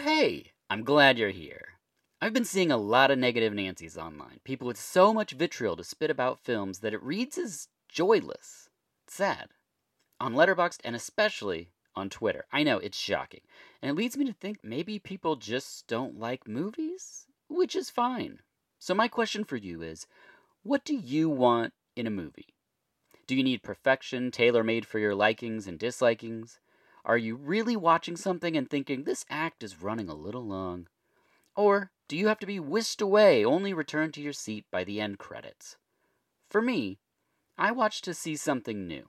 hey, I'm glad you're here. I've been seeing a lot of negative Nancy's online. People with so much vitriol to spit about films that it reads as joyless. sad. On Letterboxd and especially on Twitter. I know, it's shocking. And it leads me to think maybe people just don't like movies? Which is fine. So, my question for you is what do you want in a movie? Do you need perfection, tailor made for your likings and dislikings? Are you really watching something and thinking this act is running a little long? Or do you have to be whisked away, only return to your seat by the end credits? For me, I watch to see something new.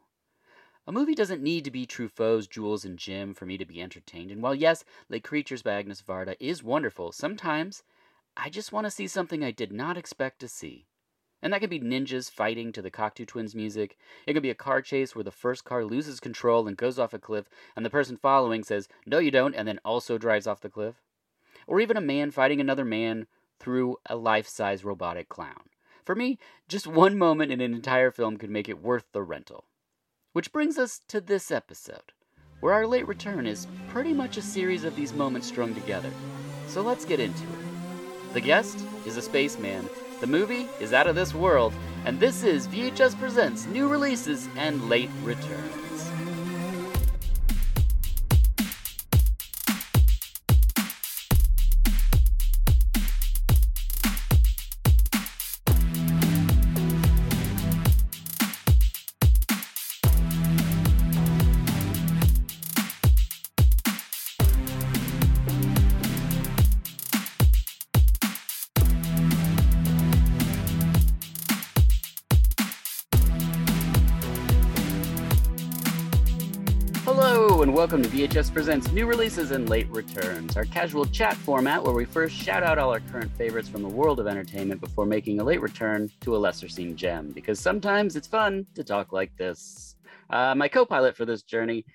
A movie doesn't need to be Truffaut's Jules and Jim for me to be entertained, and while yes, Les Creatures by Agnes Varda is wonderful, sometimes I just want to see something I did not expect to see. And that could be ninjas fighting to the Cocteau Twins music. It could be a car chase where the first car loses control and goes off a cliff, and the person following says, No, you don't, and then also drives off the cliff. Or even a man fighting another man through a life size robotic clown. For me, just one moment in an entire film could make it worth the rental. Which brings us to this episode, where our late return is pretty much a series of these moments strung together. So let's get into it. The guest is a spaceman the movie is out of this world, and this is VHS Presents New Releases and Late Returns. Welcome to VHS Presents New Releases and Late Returns, our casual chat format where we first shout out all our current favorites from the world of entertainment before making a late return to a lesser seen gem, because sometimes it's fun to talk like this. Uh, my co pilot for this journey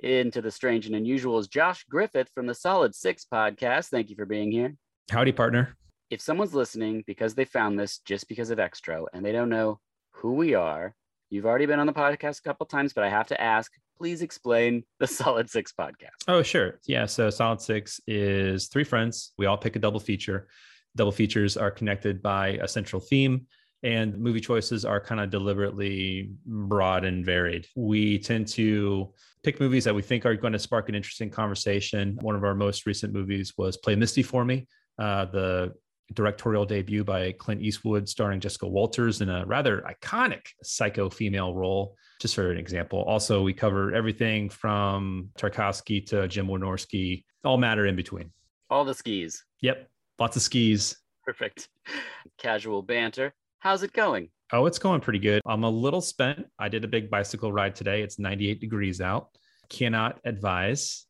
into the strange and unusual is Josh Griffith from the Solid Six podcast. Thank you for being here. Howdy, partner. If someone's listening because they found this just because of Xtro and they don't know who we are, You've already been on the podcast a couple times, but I have to ask, please explain the Solid Six podcast. Oh, sure. Yeah. So Solid Six is three friends. We all pick a double feature. Double features are connected by a central theme and movie choices are kind of deliberately broad and varied. We tend to pick movies that we think are going to spark an interesting conversation. One of our most recent movies was Play Misty for Me, uh, the directorial debut by Clint Eastwood, starring Jessica Walters in a rather iconic psycho female role. Just for an example. Also, we cover everything from Tarkovsky to Jim Wynorski, all matter in between. All the skis. Yep, lots of skis. Perfect. Casual banter. How's it going? Oh, it's going pretty good. I'm a little spent. I did a big bicycle ride today. It's 98 degrees out. Cannot advise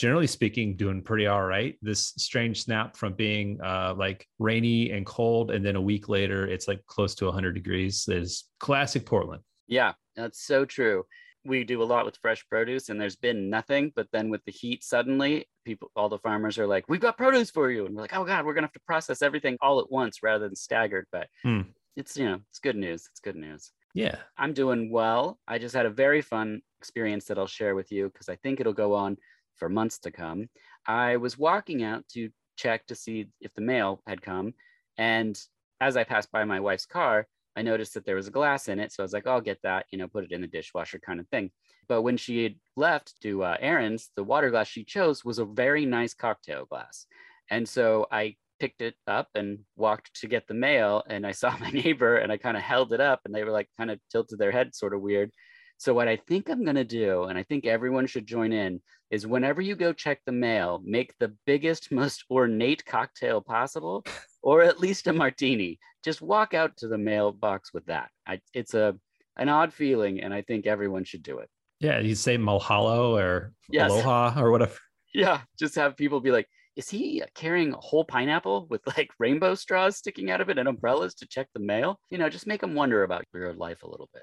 generally speaking, doing pretty all right. This strange snap from being uh, like rainy and cold, and then a week later, it's like close to 100 degrees is classic Portland. Yeah, that's so true. We do a lot with fresh produce, and there's been nothing. But then with the heat, suddenly people, all the farmers are like, "We've got produce for you," and we're like, "Oh God, we're gonna have to process everything all at once rather than staggered." But hmm. it's you know, it's good news. It's good news. Yeah. I'm doing well. I just had a very fun experience that I'll share with you because I think it'll go on for months to come. I was walking out to check to see if the mail had come. And as I passed by my wife's car, I noticed that there was a glass in it. So I was like, I'll get that, you know, put it in the dishwasher kind of thing. But when she had left to uh, errands, the water glass she chose was a very nice cocktail glass. And so I picked it up and walked to get the mail. And I saw my neighbor and I kind of held it up and they were like kind of tilted their head sort of weird. So, what I think I'm going to do, and I think everyone should join in, is whenever you go check the mail, make the biggest, most ornate cocktail possible, or at least a martini. Just walk out to the mailbox with that. I, it's a an odd feeling, and I think everyone should do it. Yeah, you say Mahalo or yes. Aloha or whatever. Yeah, just have people be like, is he carrying a whole pineapple with like rainbow straws sticking out of it and umbrellas to check the mail? You know, just make them wonder about your life a little bit.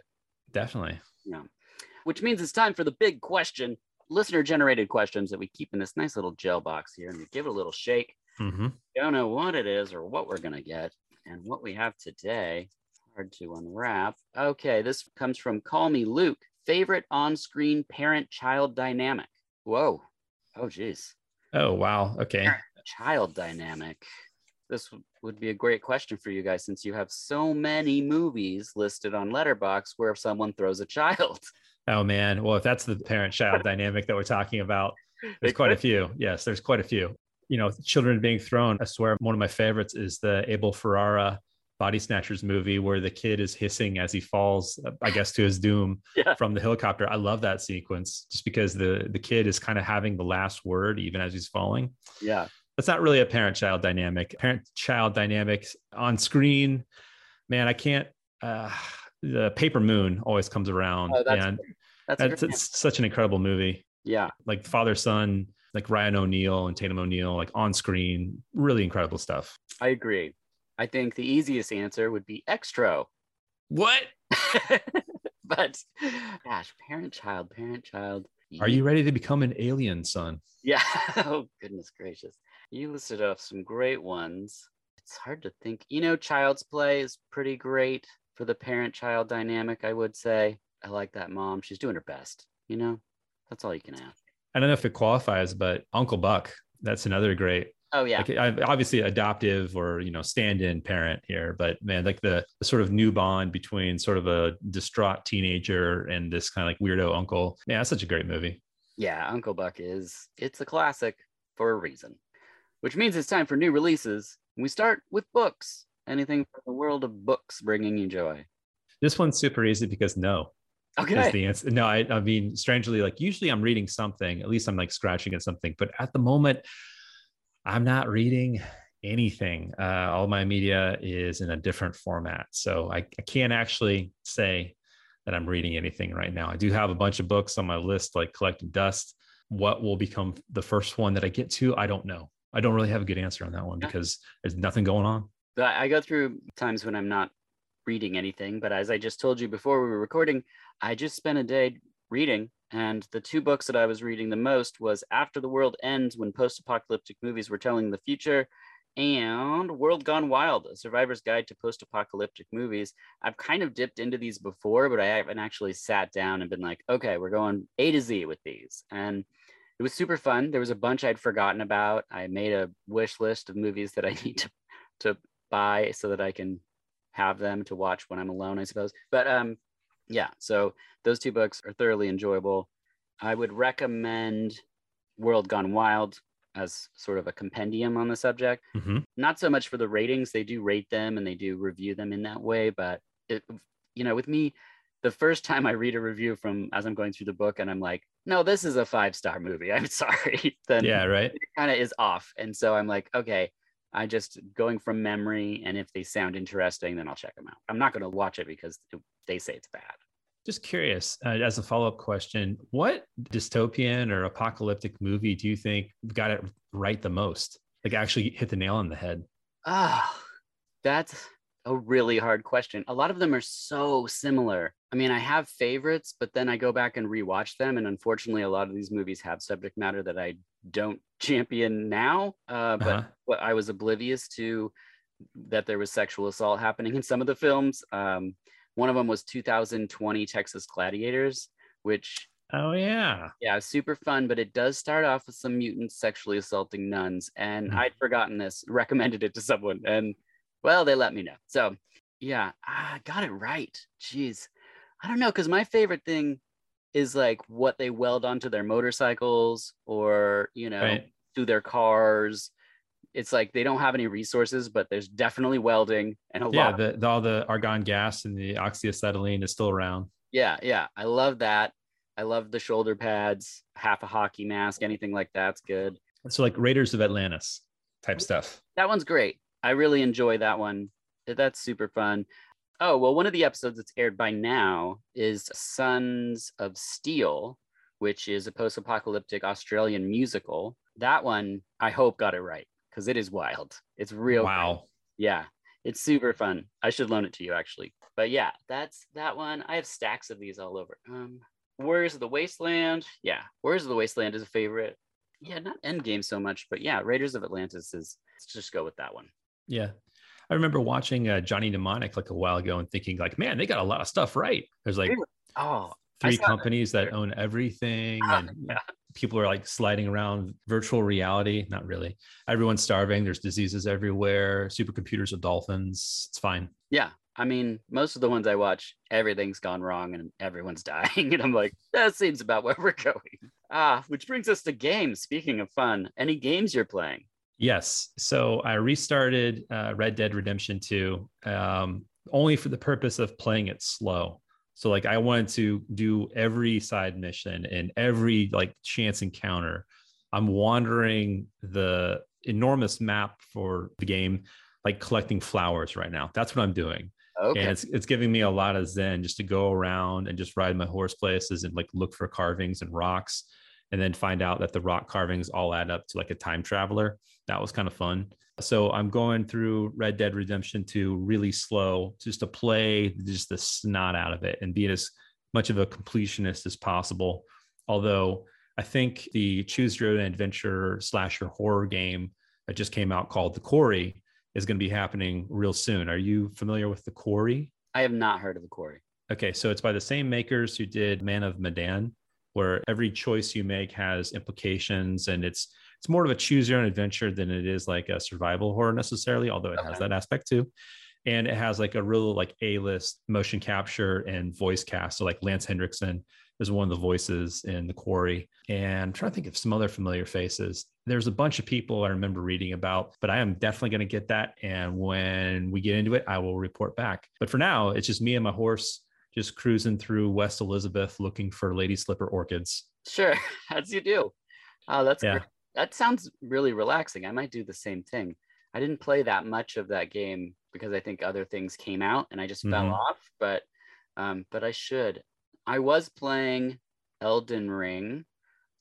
Definitely. Yeah. Which means it's time for the big question, listener generated questions that we keep in this nice little gel box here and we give it a little shake. Mm-hmm. Don't know what it is or what we're going to get. And what we have today, hard to unwrap. Okay, this comes from Call Me Luke. Favorite on screen parent child dynamic? Whoa. Oh, geez. Oh wow. Okay. Child dynamic. This would be a great question for you guys since you have so many movies listed on Letterboxd where someone throws a child. Oh man. Well, if that's the parent-child dynamic that we're talking about, there's quite a few. Yes, there's quite a few. You know, children being thrown. I swear, one of my favorites is the Abel Ferrara Body Snatchers movie where the kid is hissing as he falls, I guess, to his doom Yeah. from the helicopter. I love that sequence just because the the kid is kind of having the last word even as he's falling. Yeah. That's not really a parent-child dynamic. Parent-child dynamics on screen, man, I can't. Uh, the Paper Moon always comes around, Oh, and That's that's great it's such an incredible movie. Yeah. Like father son, like Ryan O'Neal and Tatum O'Neal, like on screen, really incredible stuff. I agree. I think the easiest answer would be Xtro. What but gosh, parent child, parent child. are you ready to become an alien, son? Yeah. oh goodness gracious. You listed off some great ones. It's hard to think. You know, Child's Play is pretty great for the parent-child dynamic, I would say. I like that mom. She's doing her best. You know, that's all you can ask. I don't know if it qualifies, but Uncle Buck, that's another great Oh yeah. like obviously adoptive or you know stand-in parent here but man like the, the sort of new bond between sort of a distraught teenager and this kind of like weirdo uncle yeah that's such a great movie Yeah, Uncle Buck is it's a classic for a reason. Which means it's time for new releases. We start with books. Anything from the world of books bringing you joy. this one's super easy because no is Okay. the answer no I, I mean strangely like usually i'm reading something at least i'm like scratching at something but at the moment i'm not reading anything. Uh, all my media is in a different format. So I, I can't actually say that i'm reading anything right now. I do have a bunch of books on my list like collecting dust. What will become the first one that i get to? I don't know. I don't really have a good answer on that one because there's nothing going on. I go through times when I'm not reading anything, but as I just told you before we were recording, I just spent a day reading. And the two books that I was reading the most was After the World Ends When Post-Apocalyptic Movies Were Telling the Future and World Gone Wild, A Survivor's Guide to Post-Apocalyptic Movies. I've kind of dipped into these before, but I haven't actually sat down and been like, okay, we're going A to Z with these. And it was super fun. There was a bunch I'd forgotten about. I made a wish list of movies that I need to to buy so that I can have them to watch when I'm alone, I suppose. But um, yeah, so those two books are thoroughly enjoyable. I would recommend World Gone Wild as sort of a compendium on the subject. Mhm. Not so much for the ratings; they do rate them and they do review them in that way. But it, you know, with me, the first time I read a review from as I'm going through the book and I'm like, no, this is a five star movie. I'm sorry. then yeah right it kind of is off. And so I'm like, okay, I just going from memory, and if they sound interesting, then I'll check them out. I'm not going to watch it because they say it's bad. Just curious, uh, as a follow up question, what dystopian or apocalyptic movie do you think got it right the most? Like actually hit the nail on the head? Ah, that's a really hard question. A lot of them are so similar. I mean, I have favorites, but then I go back and rewatch them, and unfortunately, a lot of these movies have subject matter that I don't champion now. Uh, but Uh-huh. what I was oblivious to that there was sexual assault happening in some of the films. Um, one of them was 2020 Texas Gladiators, which Oh yeah. yeah, super fun, but it does start off with some mutants sexually assaulting nuns. And Mhm. I'd forgotten this, recommended it to someone, and well, they let me know. So yeah, I got it right. Jeez. I don't know, because my favorite thing is like what they weld onto their motorcycles or, you know, Right. to their cars. It's like they don't have any resources, but there's definitely welding and a Yeah, lot. the all the argon gas and the oxyacetylene is still around. Yeah, yeah. I love that. I love the shoulder pads, half a hockey mask, anything like that's good. So like Raiders of Atlantis type stuff. That one's great. I really enjoy that one. That's super fun. Oh, well, one of the episodes that's aired by now is Sons of Steel, which is a post apocalyptic Australian musical. That one, I hope, got it right because it is wild. It's real. Wow. Yeah, it's super fun. I should loan it to you actually. But yeah, that's that one. I have stacks of these all over. Um, Warriors of the Wasteland. Yeah, Warriors of the Wasteland is a favorite. Yeah, not Endgame so much, but yeah, Raiders of Atlantis is. Let's just go with that one. Yeah. I remember watching uh, Johnny Mnemonic like a while ago and thinking like, man, they got a lot of stuff right. There's like? Oh, three that companies that own everything. And yeah. people are like sliding around virtual reality. Not really. Everyone's starving. There's diseases everywhere. Supercomputers are dolphins. It's fine. Yeah. I mean, most of the ones I watch, everything's gone wrong and everyone's dying. And I'm like, that seems about where we're going. Ah, which brings us to games. Speaking of fun, any games you're playing? Yes. So I restarted uh, Red Dead Redemption 2 um, only for the purpose of playing it slow. So like I wanted to do every side mission and every like chance encounter. I'm wandering the enormous map for the game, like collecting flowers right now. That's what I'm doing. Okay. And it's it's giving me a lot of zen just to go around and just ride my horse places and like look for carvings and rocks and then find out that the rock carvings all add up to like a time traveler. That was kind of fun. So I'm going through Red Dead Redemption 2 really slow just to play just the snot out of it and be as much of a completionist as possible. Although I think the choose your own adventure slasher horror game that just came out called The Quarry is going to be happening real soon. Are you familiar with The Quarry? I have not heard of The Quarry. Okay, so it's by the same makers who did Man of Medan, where every choice you make has implications and it's it's more of a choose your own adventure than it is like a survival horror necessarily, although it okay. has that aspect too. And it has like a real like A-list motion capture and voice cast. So like Lance Henriksen is one of the voices in The Quarry. And I'm trying to think of some other familiar faces. There's a bunch of people I remember reading about, but I am definitely going to get that. And when we get into it, I will report back. But for now, it's just me and my horse just cruising through West Elizabeth looking for lady slipper orchids. Sure, as you do. Oh, that's yeah. Great that sounds really relaxing. I might do the same thing. I didn't play that much of that game because I think other things came out and I just mm-hmm. fell off. But um, but I should. I was playing Elden Ring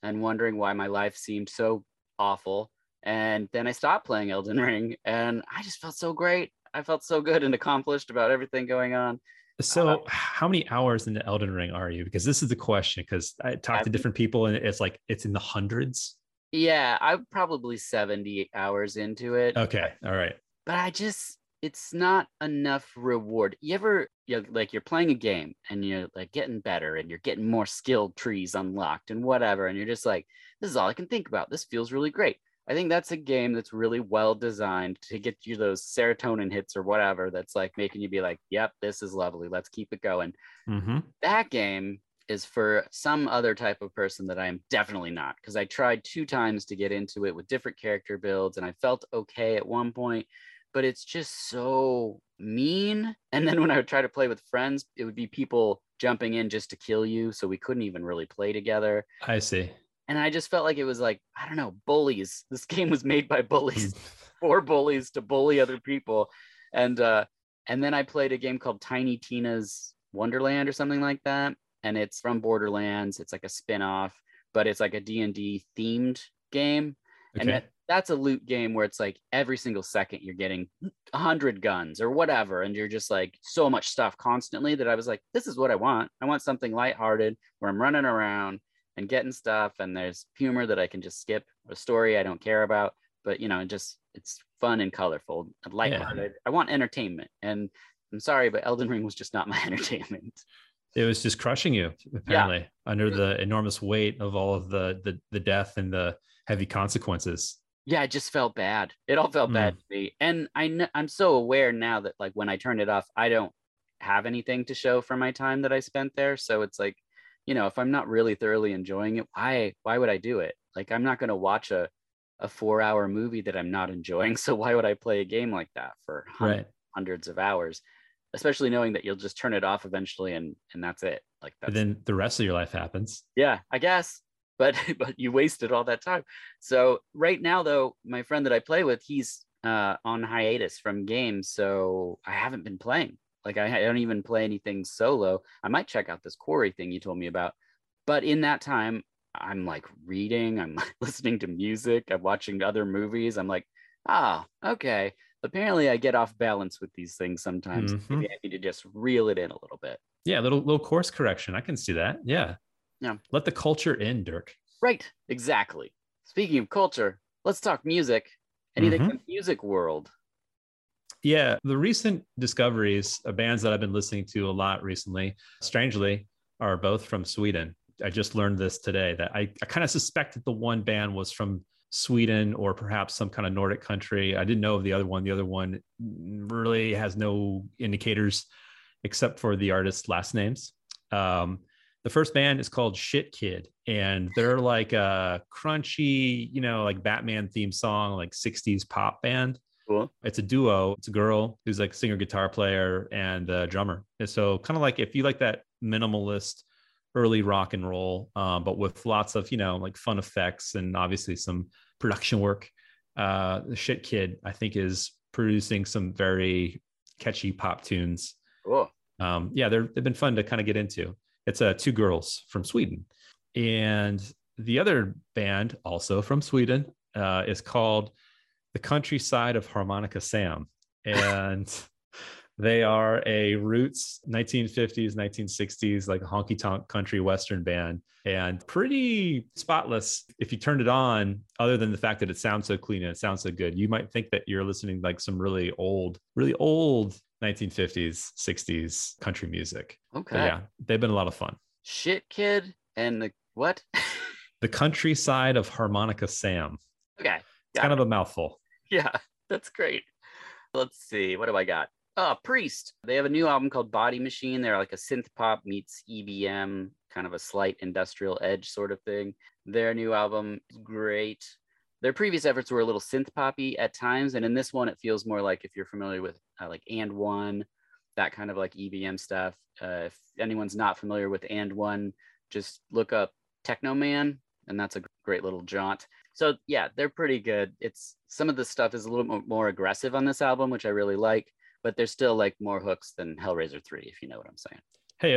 and wondering why my life seemed so awful. And then I stopped playing Elden Ring and I just felt so great. I felt so good and accomplished about everything going on. So, uh, how many hours into Elden Ring are you? Because this is the question. Because I talked to different people, and it's like it's in the hundreds. Yeah, I'm probably 70 hours into it. Okay. All right. But I just it's not enough reward. You ever you know, like you're playing a game and you're like getting better and you're getting more skilled trees unlocked and whatever and you're just like this is all I can think about. This feels really great. I think that's a game that's really well designed to get you those serotonin hits or whatever that's like making you be like, yep, this is lovely. Let's keep it going. Mm-hmm. That game is for some other type of person that I am definitely not because I tried two times to get into it with different character builds and I felt okay at one point, but it's just so mean. And then when I would try to play with friends, it would be people jumping in just to kill you. So we couldn't even really play together. I see. And I just felt like it was like, I don't know, bullies. This game was made by bullies for bullies to bully other people. And, uh, and then I played a game called Tiny Tina's Wonderland or something like that and it's from Borderlands. It's like a spin-off, but it's like a D&D themed game. Okay. And that, that's a loot game where it's like every single second you're getting 100 guns or whatever and you're just like so much stuff constantly that I was like this is what I want. I want something lighthearted where I'm running around and getting stuff and there's humor that I can just skip, a story I don't care about, but you know, just it's fun and colorful and lighthearted. Yeah. I want entertainment and I'm sorry, but Elden Ring was just not my entertainment it was just crushing you apparently yeah. under the enormous weight of all of the, the the death and the heavy consequences yeah it just felt bad it all felt mm. bad to me and i kn- i'm so aware now that like when i turn it off i don't have anything to show for my time that i spent there so it's like you know if i'm not really thoroughly enjoying it why why would i do it? Like i'm not going to watch a a four hour movie that i'm not enjoying so why would i play a game like that for right. hundreds of hours? Especially knowing that you'll just turn it off eventually and and that's it. Like that's, then the rest of your life happens. Yeah i guess. But but you wasted all that time. So right now though my friend that i play with he's uh, on hiatus from games so i haven't been playing like I, I don't even play anything solo i might check out this quarry thing you told me about but in that time i'm like reading i'm listening to music i'm watching other movies i'm like ah okay apparently I get off balance with these things sometimes. Mm-hmm. Maybe I need to just reel it in a little bit. Yeah, little little course correction. I can see that. Yeah. Yeah. Let the culture in, Dirk. Right. Exactly. Speaking of culture, let's talk music. Anything mm-hmm. in the music world? Yeah, the recent discoveries of bands that I've been listening to a lot recently, strangely, are both from Sweden. I just learned this today that I, I kind of suspected the one band was from Sweden or perhaps some kind of Nordic country. I didn't know of the other one. The other one really has no indicators except for the artist's last names. Um, the first band is called Shit Kid, and they're like a crunchy, you know, like Batman theme song, like 60s pop band. Cool. It's a duo. It's a girl who's like singer, guitar player, and a drummer. And so, kind of like if you like that minimalist early rock and roll, um, but with lots of you know like fun effects and obviously some production work. Uh, the Shit Kid, I think, is producing some very catchy pop tunes. Cool. Um, yeah, they're they've been fun to kind of get into. It's uh, two girls from Sweden, and the other band, also from Sweden, uh, is called the Countryside of Harmonica Sam, and they are a roots 1950s, 1960s like a honky tonk country western band, and pretty spotless. If you turned it on, other than the fact that it sounds so clean and it sounds so good, you might think that you're listening like some really old, really old 1950s, 60s country music. Okay. But yeah, they've been a lot of fun. Shit Kid and the what? The countryside of Harmonica Sam. okay. It's kind of a mouthful. Yeah, that's great. Let's see. What do I got? Oh, Priest. They have a new album called Body Machine. They're like a synth pop meets EBM, kind of a slight industrial edge sort of thing. Their new album is great. Their previous efforts were a little synth poppy at times, and in this one, it feels more like if you're familiar with uh, like And One, that kind of like EBM stuff. Uh, if anyone's not familiar with And One, just look up Techno Man, and that's a great little jaunt. So yeah, they're pretty good. It's some of the stuff is a little more aggressive on this album, which I really like, but there's still like more hooks than Hellraiser 3, if you know what I'm saying. Hey,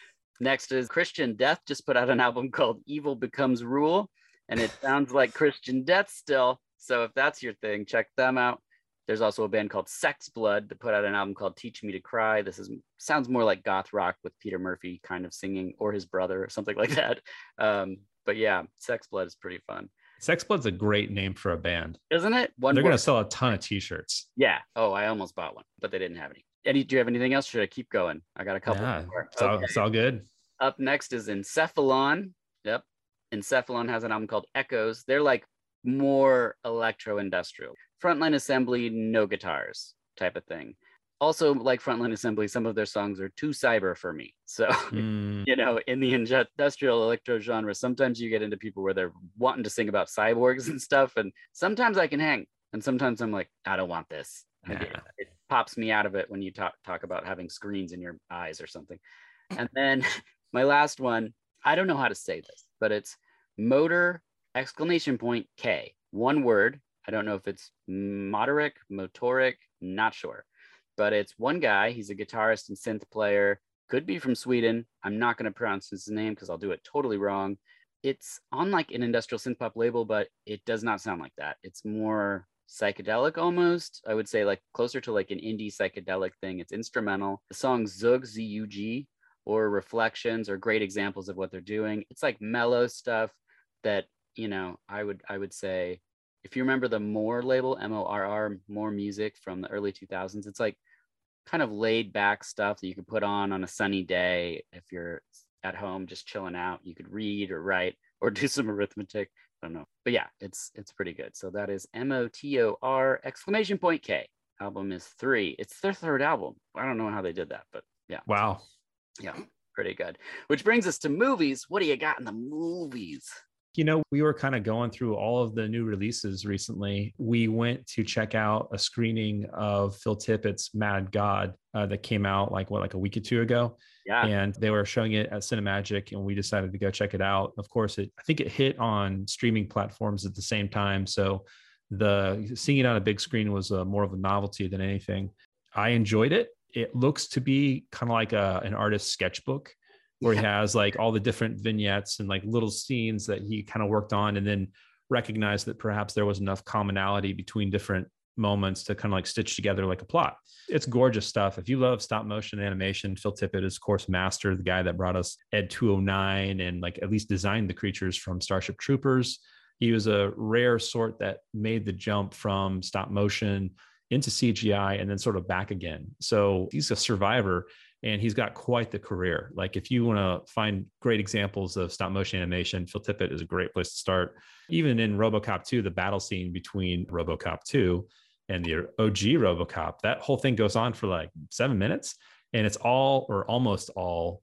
Next is Christian Death just put out an album called Evil Becomes Rule, and it sounds like Christian Death still. So if that's your thing, check them out. There's also a band called Sex Blood that put out an album called Teach Me to Cry. This is sounds more like goth rock with Peter Murphy kind of singing, or his brother, or something like that. Um, but yeah, Sex Blood is pretty fun, Sex Blood's a great name for a band. isn't it? One They're going to sell a ton of t-shirts. Yeah. Oh, I almost bought one, but they didn't have any. Eddie, do you have anything else? Should I keep going? I got a couple Yeah, more. it's, all, it's all good. Up next is Encephalon. Yep. Encephalon has an album called Echoes. They're like more electro industrial. Frontline Assembly, no guitars type of thing. Also, like Frontline Assembly, some of their songs are too cyber for me. So, Mm, you know, in the industrial electro genre, sometimes you get into people where they're wanting to sing about cyborgs and stuff. And sometimes I can hang. And sometimes I'm like, I don't want this. Yeah. It pops me out of it when you talk talk about having screens in your eyes or something. And then my last one, I don't know how to say this, but it's motor exclamation point K. One word. I don't know if it's motoric, motoric, not sure. But it's one guy. He's a guitarist and synth player. Could be from Sweden. I'm not going to pronounce his name because I'll do it totally wrong. It's on like an industrial synth pop label, but it does not sound like that. It's more psychedelic almost. I would say like closer to like an indie psychedelic thing. It's instrumental. The song Zug Z U G or Reflections are great examples of what they're doing. It's like mellow stuff that, you know, I would I would say if you remember the Morr label, M O R R, Morr Music from the early 2000s, it's like kind of laid back stuff that you could put on on a sunny day if you're at home just chilling out. You could read or write or do some arithmetic. I don't know. But yeah, it's it's pretty good. So that is M O T O R exclamation point K. Album is three. It's their third album. I don't know how they did that, but yeah, wow. yeah, pretty good. Which brings us to movies. What do you got in the movies? You know, we were kind of going through all of the new releases recently. We went to check out a screening of Phil Tippett's Mad God uh, that came out like what, like a week or two ago. Yeah, and they were showing it at Cinemagic, and we decided to go check it out. Of course, it I think it hit on streaming platforms at the same time, so the seeing it on a big screen was uh more of a novelty than anything. I enjoyed it. It looks to be kind of like a, an artist's sketchbook, where he has like all the different vignettes and like little scenes that he kind of worked on, and then recognized that perhaps there was enough commonality between different moments to kind of like stitch together like a plot. It's gorgeous stuff. If you love stop motion animation, Phil Tippett is of course master, the guy that brought us Ed 209 and like at least designed the creatures from Starship Troopers. He was a rare sort that made the jump from stop motion into CGI and then sort of back again. So he's a survivor and he's got quite the career. Like if you want to find great examples of stop motion animation, Phil Tippett is a great place to start. Even in RoboCop 2, the battle scene between RoboCop 2 and the OG RoboCop, that whole thing goes on for like seven minutes, and it's all or almost all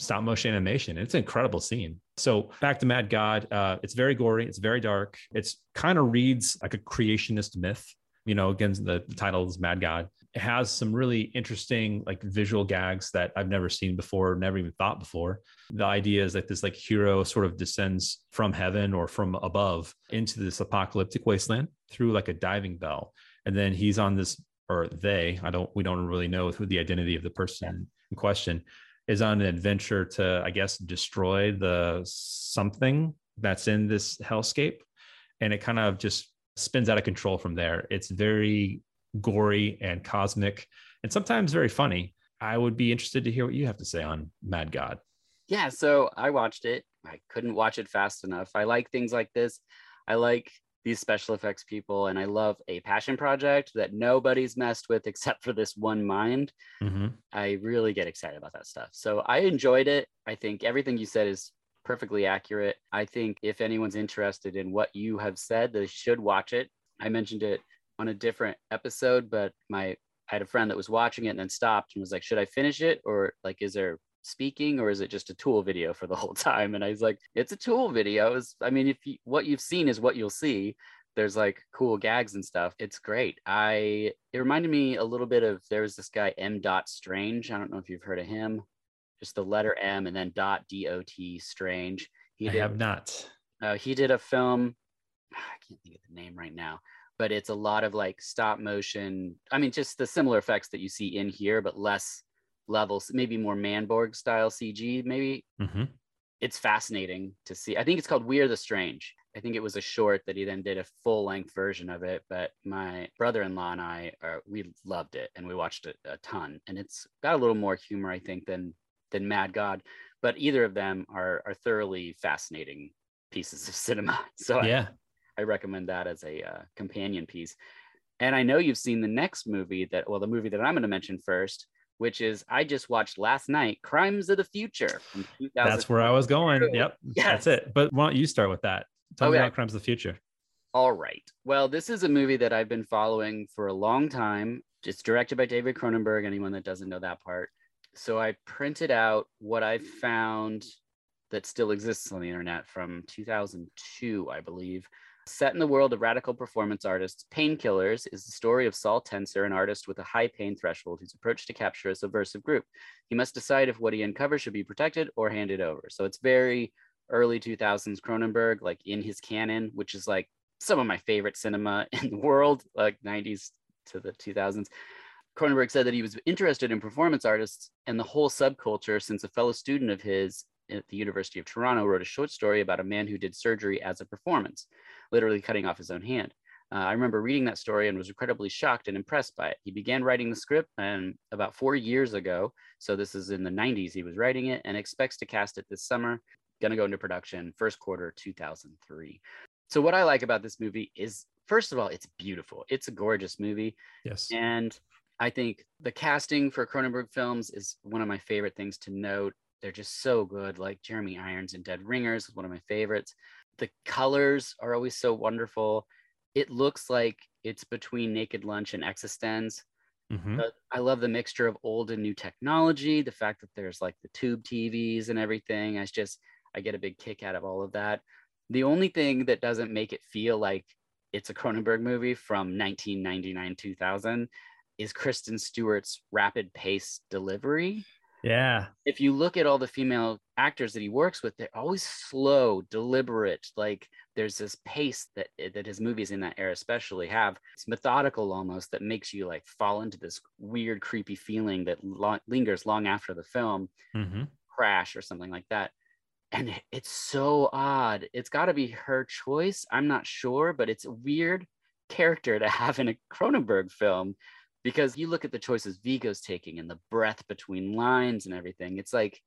stop motion animation. It's an incredible scene. So back to Mad God, uh, it's very gory, it's very dark. It's kind of reads like a creationist myth. You know, again, the, the title is Mad God. It has some really interesting like visual gags that I've never seen before, never even thought before. The idea is that this like hero sort of descends from heaven or from above into this apocalyptic wasteland through like a diving bell. And then he's on this, or they, I don't, we don't really know who the identity of the person in question is on an adventure to, I guess, destroy the something that's in this hellscape. And it kind of just spins out of control from there. It's very gory and cosmic and sometimes very funny. I would be interested to hear what you have to say on Mad God. Yeah, so I watched it. I couldn't watch it fast enough. I like things like this. I like these special effects people and i love a passion project that nobody's messed with except for this one mind mm-hmm. i really get excited about that stuff so i enjoyed it i think everything you said is perfectly accurate i think if anyone's interested in what you have said they should watch it i mentioned it on a different episode but my i had a friend that was watching it and then stopped and was like should i finish it? Or like is there speaking or is it just a tool video for the whole time? And i was like it's a tool video. It's, i mean if you, what you've seen is what you'll see. There's like cool gags and stuff. It's great. I it reminded me a little bit of there was this guy m. Dot strange. I don't know if you've heard of him. Just the letter m and then dot dot strange. He I have not. Uh, he did a film i can't think of the name right now but it's a lot of like stop motion i mean just the similar effects that you see in here but less levels, maybe more Manborg style CG, maybe. Mm-hmm. It's fascinating to see. I think it's called We Are the Strange. I think it was a short that he then did a full length version of it. But my brother in law and I, are, we loved it and we watched it a ton. And it's got a little more humor, I think, than than Mad God. But either of them are are thoroughly fascinating pieces of cinema. So yeah, I, I recommend that as a uh, companion piece. And I know you've seen the next movie that, well, the movie that I'm going to mention first, which is I just watched last night, Crimes of the Future from That's where I was going. Yep. Yes. That's it. But why don't you start with that? Tell okay. me about Crimes of the Future. All right. Well, this is a movie that I've been following for a long time. It's directed by David Cronenberg, anyone that doesn't know that part. So I printed out what I found that still exists on the internet from 2002, I believe. Set in the world of radical performance artists, Painkillers is the story of Saul Tenser, an artist with a high pain threshold whose approach to capture a subversive group. He must decide if what he uncovers should be protected or handed over. So it's very early 2000s Cronenberg, like in his canon, which is like some of my favorite cinema in the world, like 90s to the 2000s. Cronenberg said that he was interested in performance artists and the whole subculture since a fellow student of his at the University of Toronto wrote a short story about a man who did surgery as a performance literally cutting off his own hand. Uh, I remember reading that story and was incredibly shocked and impressed by it. He began writing the script and about four years ago, so this is in the 90s, he was writing it and expects to cast it this summer. Gonna go into production first quarter 2003. So, what I like about this movie is, first of all, it's beautiful. It's a gorgeous movie. Yes. And I think the casting for Cronenberg films is one of my favorite things to note. They're just so good. Like Jeremy Irons in Dead Ringers is one of my favorites the colors are always so wonderful. It looks like it's between Naked Lunch and eXistenZ. Mm-hmm. I love the mixture of old and new technology. The fact that there's like the tube TVs and everything. I just I get a big kick out of all of that. The only thing that doesn't make it feel like it's a Cronenberg movie from 1999 2000 is Kristen Stewart's rapid pace delivery. Yeah. If you look at all the female actors that he works with, they're always slow, deliberate. Like there's this pace that that his movies in that era especially have. It's methodical almost that makes you like fall into this weird, creepy feeling that lo- lingers long after the film mm-hmm. crash or something like that. And it's so odd. It's got to be her choice. I'm not sure, but it's a weird character to have in a Cronenberg film because you look at the choices Viggo's taking and the breath between lines and everything. It's like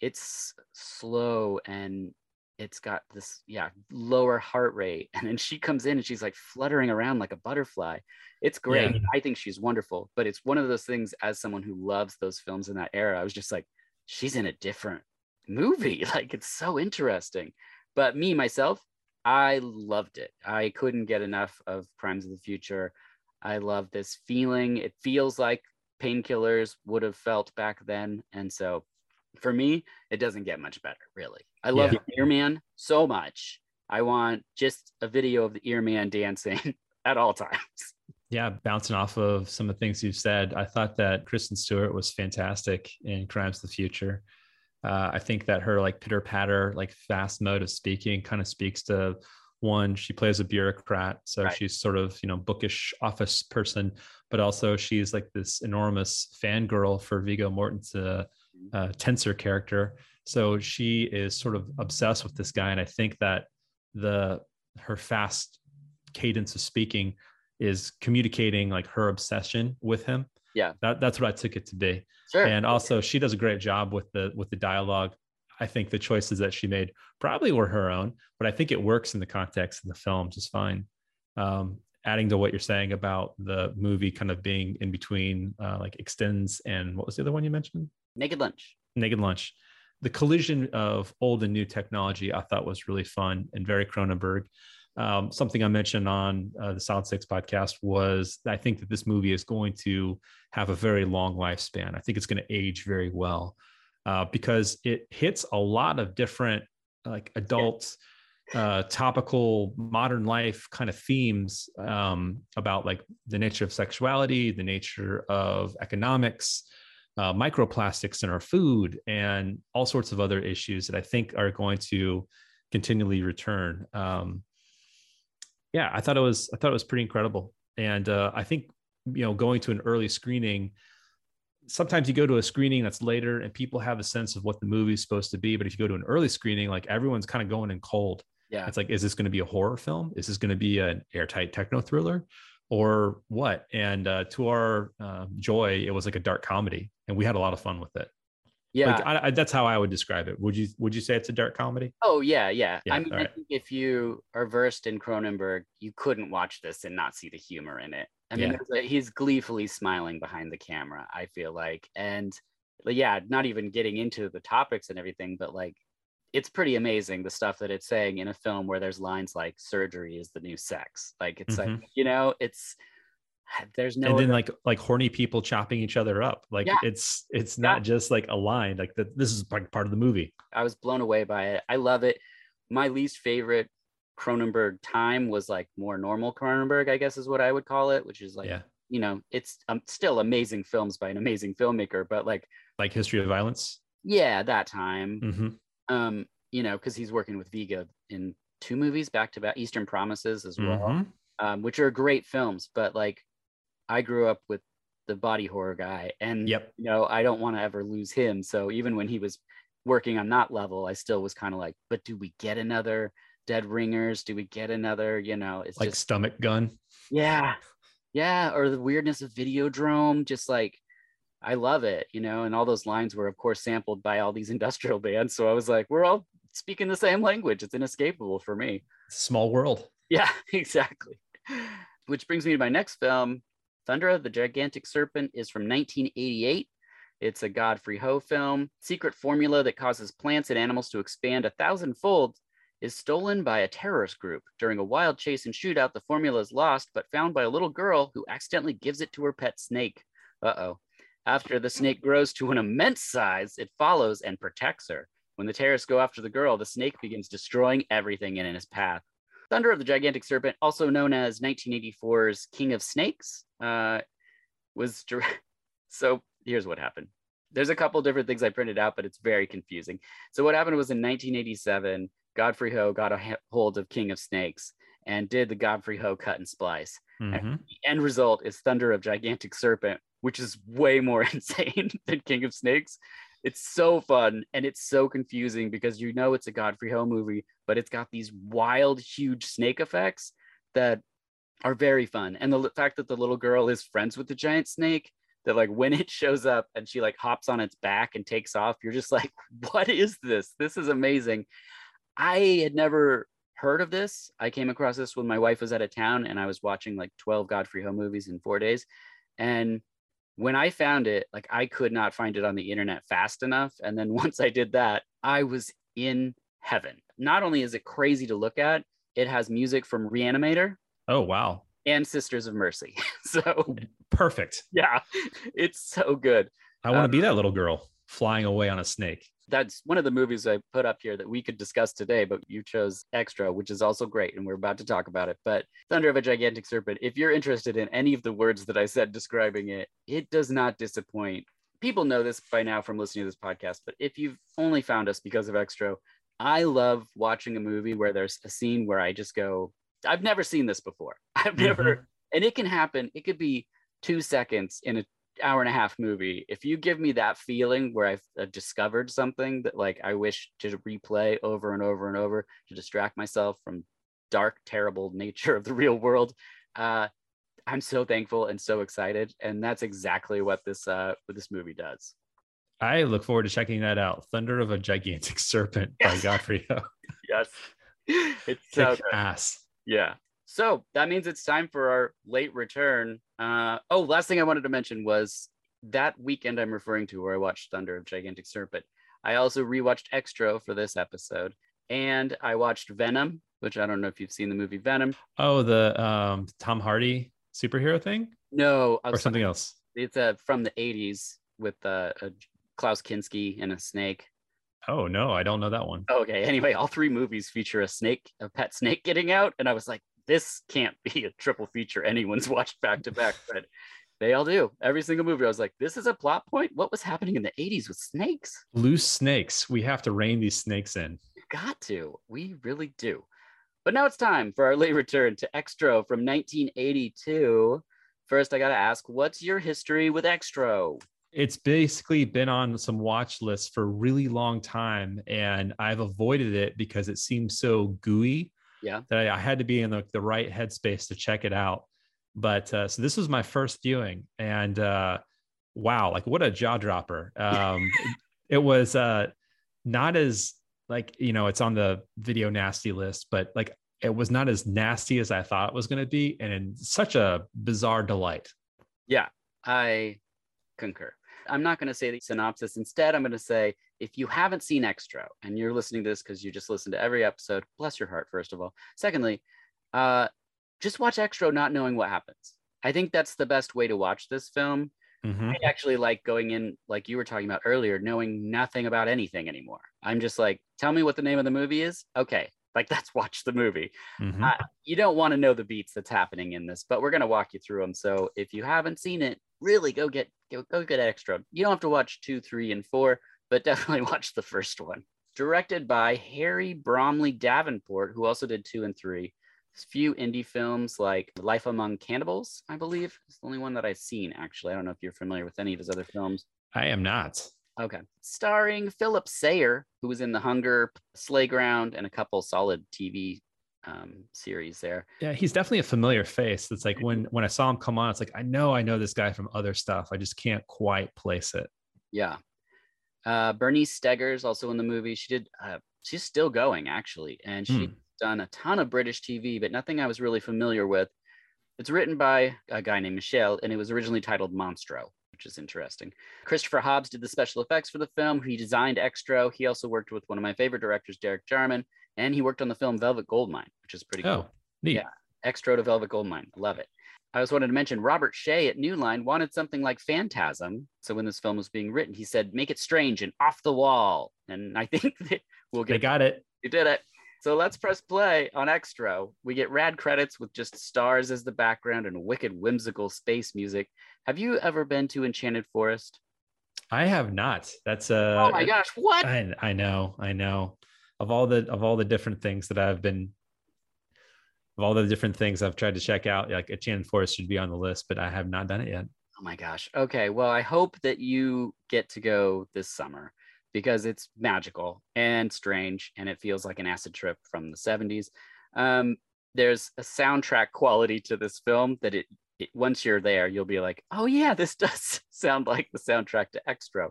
it's slow and it's got this yeah lower heart rate. And then she comes in and she's like fluttering around like a butterfly. It's great. Yeah. i think she's wonderful but it's one of those things as someone who loves those films in that era i was just like she's in a different movie. Like it's so interesting. But me myself i loved it. I couldn't get enough of crimes of the future i love this feeling. It feels like painkillers would have felt back then. And so for me it doesn't get much better really. I love Yeah. earman so much. I want just a video of the earman dancing at all times. Yeah, bouncing off of some of the things you've said, I thought that Kristen Stewart was fantastic in Crimes of the Future. Uh, I think that her like pitter patter, like fast mode of speaking kind of speaks to one, she plays a bureaucrat. So Right. she's sort of, you know, bookish office person, but also she's like this enormous fangirl for Viggo Mortensen's uh, uh, Tenser character. So she is sort of obsessed with this guy. And I think that the her fast cadence of speaking is communicating like her obsession with him. Yeah. That, that's what I took it to be. sure And also she does a great job with the with the dialogue. I think the choices that she made probably were her own, but I think it works in the context of the film just fine. Um, adding to what you're saying about the movie kind of being in between uh, like eXistenZ and what was the other one you mentioned? naked lunch Naked Lunch. The collision of old and new technology I thought was really fun and very Cronenberg. Um, something I mentioned on uh, the Solid Six podcast was I think that this movie is going to have a very long lifespan. I think it's going to age very well uh, because it hits a lot of different like adult, uh, topical, modern life kind of themes um, about like the nature of sexuality, the nature of economics, uh, microplastics in our food and all sorts of other issues that I think are going to continually return. Um, yeah, I thought it was I thought it was pretty incredible, and uh, I think you know going to an early screening. Sometimes you go to a screening that's later and people have a sense of what the movie is supposed to be. But if you go to an early screening, like everyone's kind of going in cold. yeah It's like, is this going to be a horror film? Is this going to be an airtight techno thriller or what? And uh, to our uh, joy, it was like a dark comedy and we had a lot of fun with it. yeah Like, I, I, that's how I would describe it. Would you, would you say it's a dark comedy? Oh yeah, yeah. Yeah, I mean, I alright. think if you are versed in Cronenberg, you couldn't watch this and not see the humor in it. I mean, Yeah. a- he's gleefully smiling behind the camera. I feel like, and yeah, not even getting into the topics and everything, but like, it's pretty amazing the stuff that it's saying in a film where there's lines like "surgery is the new sex." Like, it's Mhm. like you know, it's there's no and then other- like, like horny people chopping each other up. Like Yeah. it's, it's Yeah. not just like a line, like that. This is like part of the movie. I was blown away by it. I love it. My least favorite Cronenberg time was like more normal Cronenberg, I guess is what I would call it, which is like, yeah. you know, it's um, still amazing films by an amazing filmmaker, but like, Like history of violence. yeah, that time, hmm um, you know, because he's working with Viggo in two movies back to back, Eastern Promises as well, Mhm. um, which are great films, but like, I grew up with the body horror guy, and Yep. you know, I don't want to ever lose him. So even when he was working on that level, I still was kind of like, but do we get another Dead Ringers? Do we get another? You know, it's Like just stomach gun. yeah, yeah, or the weirdness of Videodrome. Just like I love it, you know, and all those lines were, of course, sampled by all these industrial bands. So I was like, we're all speaking the same language. It's inescapable for me. Small world. Yeah, exactly. Which brings me to my next film. Thunder the Gigantic Serpent is from 1988. It's a Godfrey Ho film. Secret formula that causes plants and animals to expand a thousandfold is stolen by a terrorist group. During a wild chase and shootout, the formula is lost, but found by a little girl who accidentally gives it to her pet snake. Uh oh. After the snake grows to an immense size, it follows and protects her. When the terrorists go after the girl, the snake begins destroying everything in its path. Thunder of the Gigantic Serpent, also known as 1984's King of Snakes, uh, was so. Here's what happened. There's a couple different things I printed out, but it's very confusing. So what happened was in 1987, Godfrey Ho got a hold of King of Snakes and did the Godfrey Ho cut and splice. Mhm. The end result is Thunder of Gigantic Serpent, which is way more insane than King of Snakes. It's so fun and it's so confusing because you know it's a Godfrey Ho movie, but it's got these wild, huge snake effects that are very fun. And the fact that the little girl is friends with the giant snake, that like when it shows up and she like hops on its back and takes off, you're just like, what is this? This is amazing. I had never heard of this. I came across this when my wife was out of town and I was watching like 12 Godfrey Ho movies in four days. And when I found it, like I could not find it on the internet fast enough. And then once I did that, I was in heaven. Not only is it crazy to look at, it has music from Reanimator Oh wow. and Sisters of Mercy. so Perfect. yeah, it's so good. I want to Um, be that little girl flying away on a snake. That's one of the movies I put up here that we could discuss today, but you chose Xtro, which is also great, and we're about to talk about it. But Thunder of a Gigantic Serpent, if you're interested in any of the words that I said describing it, it does not disappoint. People know this by now from listening to this podcast, but if you've only found us because of Xtro, I love watching a movie where there's a scene where I just go, I've never seen this before. I've never, mm-hmm. and it can happen. It could be two seconds in a hour and a half movie if you give me that feeling where I've, I've discovered something that like i wish to replay over and over and over to distract myself from dark terrible nature of the real world uh i'm so thankful and so excited and that's exactly what this uh what this movie does I look forward to checking that out. Thunder of a Gigantic Serpent by Yes. Godfrey Ho. yes it's so ass. Yeah. So that means it's time for our late return. Uh, oh, last thing I wanted to mention was that weekend I'm referring to where I watched Thunder of Gigantic Serpent. I also rewatched Xtro for this episode, and I watched Venom, which I don't know if you've seen the movie Venom. Oh, the um, Tom Hardy superhero thing No, or something else. It's uh, from the '80s with uh, uh, Klaus Kinski and a snake. Oh no, I don't know that one. Okay. Anyway, all three movies feature a snake, a pet snake getting out, and I was like, this can't be a triple feature anyone's watched back to back, but they all do. Every single movie, I was like, this is a plot point. What was happening in the '80s with snakes? Loose snakes. We have to rein these snakes in. We've got to. We really do. But now it's time for our late return to Xtro from 1982. First, I got to ask, what's your history with Xtro? It's basically been on some watch lists for a really long time, and I've avoided it because it seems so gooey. Yeah. That I, I had to be in the, the right headspace to check it out. But uh, so this was my first viewing, and uh, wow, like what a jaw dropper! Um, it was uh, not as like you know it's on the video nasty list, but like it was not as nasty as I thought it was going to be, and in such a bizarre delight. Yeah, I concur. I'm not going to say the synopsis. Instead, I'm going to say if you haven't seen Xtro and you're listening to this because you just listened to every episode, bless your heart, first of all. Secondly, uh, just watch Xtro not knowing what happens. I think that's the best way to watch this film. Mhm. I actually like going in, like you were talking about earlier, knowing nothing about anything anymore. I'm just like, tell me what the name of the movie is. Okay, like let's watch the movie Mhm. uh, you don't want to know the beats that's happening in this, but we're gonna walk you through them. So if you haven't seen it, really go get go, go get Xtro. You don't have to watch two, three, and four, but definitely watch the first one. Directed by Harry Bromley Davenport, who also did two and three. There's a few indie films like Life Among Cannibals, I believe. It's the only one that I've seen, actually. I don't know if you're familiar with any of his other films. I am not. Okay. Starring Philip Sayer, who was in The Hunger, Slayground, and a couple solid TV um, series there. Yeah, he's definitely a familiar face. It's like when when I saw him come on, it's like I know I know this guy from other stuff. I just can't quite place it. Yeah. Uh, Bernice Steggers also in the movie. She did. Uh, she's still going actually, and she's Hmm. done a ton of British TV, but nothing I was really familiar with. It's written by a guy named Michelle, and it was originally titled Monstro, which is interesting. Christopher Hobbs did the special effects for the film. He designed Xtro. He also worked with one of my favorite directors, Derek Jarman, and he worked on the film Velvet Goldmine, which is pretty cool. Oh, neat. Yeah. Xtro to Velvet Goldmine. I love it. I just wanted to mention Robert Shaye at New Line wanted something like Phantasm. So when this film was being written, he said, make it strange and off the wall. And I think that we'll get. They got it. you did it. So let's press play on Xtro. We get rad credits with just stars as the background and wicked whimsical space music. Have you ever been to Enchanted Forest? I have not. That's uh oh my gosh, what? I, I know, I know. Of all the of all the different things that I've been of all the different things I've tried to check out, like a Enchanted Forest should be on the list, but I have not done it yet. Oh my gosh. Okay. Well, I hope that you get to go this summer because it's magical and strange and it feels like an acid trip from the 70s. Um, there's a soundtrack quality to this film that it, it once you're there, you'll be like, oh yeah, this does sound like the soundtrack to Xtro.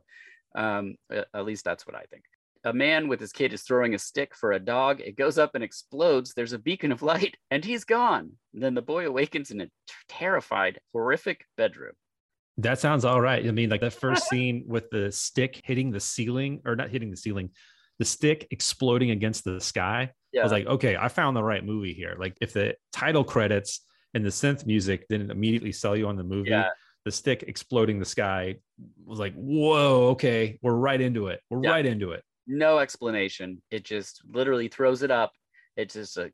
Um, at least that's what I think. A man with his kid is throwing a stick for a dog. It goes up and explodes. There's a beacon of light, and he's gone. then the boy awakens in a terrified, horrific bedroom. That sounds all right. I mean, like that first scene with the stick hitting the ceiling, or not hitting the ceiling, the stick exploding against the sky. Yeah. I was like, okay, I found the right movie here. Like, if the title credits and the synth music didn't immediately sell you on the movie, yeah. the stick exploding the sky was like, whoa, okay, we're right into it. We're yeah. right into it. No explanation. It just literally throws it up. It just uh,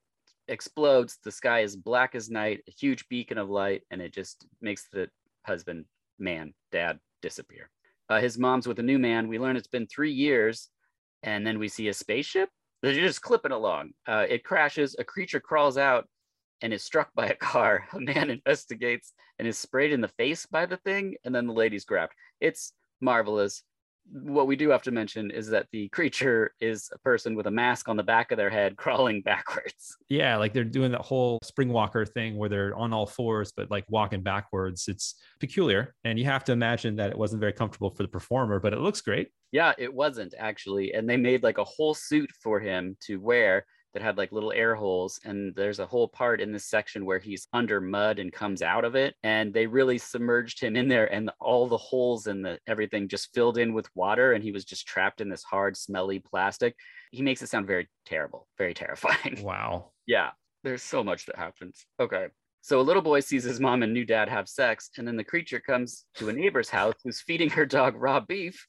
explodes. The sky is black as night, a huge beacon of light, and it just makes the husband man, dad, disappear. Uh, his mom's with a new man. We learn it's been three years, and then we see a spaceship. They're just clipping along. Uh, it crashes. A creature crawls out and is struck by a car. A man investigates and is sprayed in the face by the thing, and then the lady's grabbed. It's marvelous what we do have to mention is that the creature is a person with a mask on the back of their head crawling backwards. Yeah, like they're doing that whole spring walker thing where they're on all fours but like walking backwards. It's peculiar and you have to imagine that it wasn't very comfortable for the performer, but it looks great. Yeah, it wasn't actually. And they made like a whole suit for him to wear that had like little air holes. And there's a whole part in this section where he's under mud and comes out of it. And they really submerged him in there, and all the holes and the everything just filled in with water. And he was just trapped in this hard, smelly plastic. He makes it sound very terrible, very terrifying. Wow. yeah. There's so much that happens. Okay. So a little boy sees his mom and new dad have sex, and then the creature comes to a neighbor's house who's feeding her dog raw beef.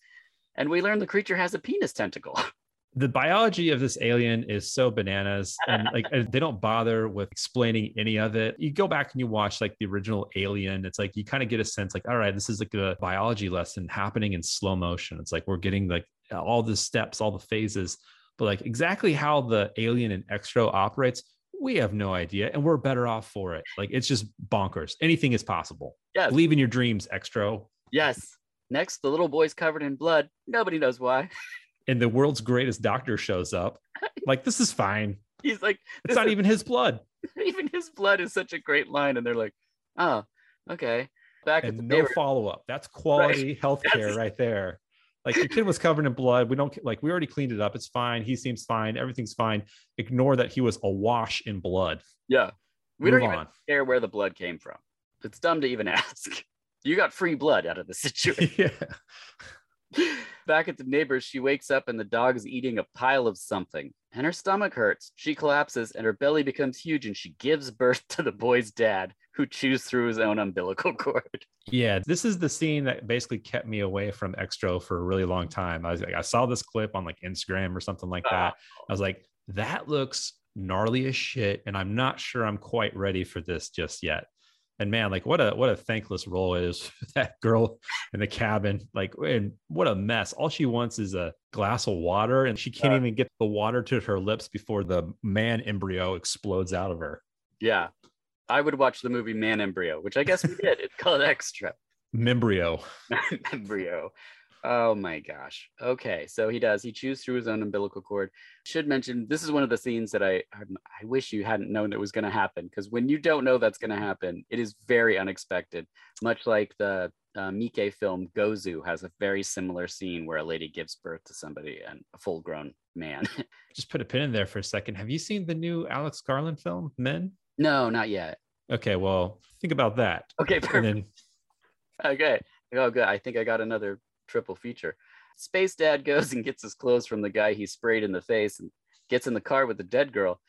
And we learn the creature has a penis tentacle. the biology of this alien is so bananas and like they don't bother with explaining any of it. You go back and you watch like the original alien it's like you kind of get a sense like all right this is like a biology lesson happening in slow motion. It's like we're getting like all the steps all the phases but like exactly how the alien and Xtro operates we have no idea and we're better off for it. Like it's just bonkers. Anything is possible. Yes. believe in your dreams Xtro yes. Next the little boy's covered in blood. Nobody knows why and the world's greatest doctor shows up. Like, this is fine. He's like, it's not is, even his blood. Even his blood is such a great line. And they're like, oh, okay. Back and no follow up. That's quality right. healthcare right there. Like your kid was covered in blood. We don't like we already cleaned it up. It's fine. He seems fine. Everything's fine. Ignore that he was awash in blood. Yeah. We Move don't even on. care where the blood came from. It's dumb to even ask. You got free blood out of the situation. yeah. Back at the neighbors, she wakes up and the dog is eating a pile of something, and her stomach hurts. She collapses and her belly becomes huge, and she gives birth to the boy's dad, who chews through his own umbilical cord. Yeah, this is the scene that basically kept me away from Xtro for a really long time. I was like, I saw this clip on like Instagram or something like that. I was like, that looks gnarly as shit, and I'm not sure I'm quite ready for this just yet and man like what a what a thankless role is that girl in the cabin. Like and what a mess. All she wants is a glass of water and she can't uh, even get the water to her lips before the man embryo explodes out of her. Yeah. I would watch the movie man embryo which i guess we did. It's called Xtro. Membryo membryo Oh my gosh. Okay, so he does. He chews through his own umbilical cord. Should mention this is one of the scenes that I I wish you hadn't known it was going to happen because when you don't know that's going to happen, it is very unexpected. Much like the uh, Miike film Gozu has a very similar scene where a lady gives birth to somebody and a full-grown man. Just put a pin in there for a second. Have you seen the new Alex Garland film Men? No, not yet. Okay, well, think about that. Okay, perfect. Then... Okay. Oh, good. I think I got another triple feature. Space Dad goes and gets his clothes from the guy he sprayed in the face and gets in the car with the dead girl.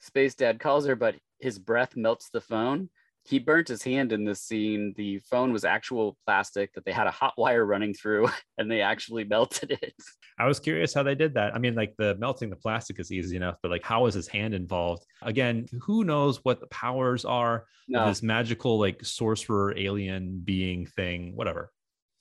Space Dad calls her, but his breath melts the phone. He burnt his hand in this scene. The phone was actual plastic that they had a hot wire running through and they actually melted it. I was curious how they did that. I mean, like the melting the plastic is easy enough, but like how was his hand involved? Again, who knows what the powers are no. this magical like sorcerer alien being thing, whatever.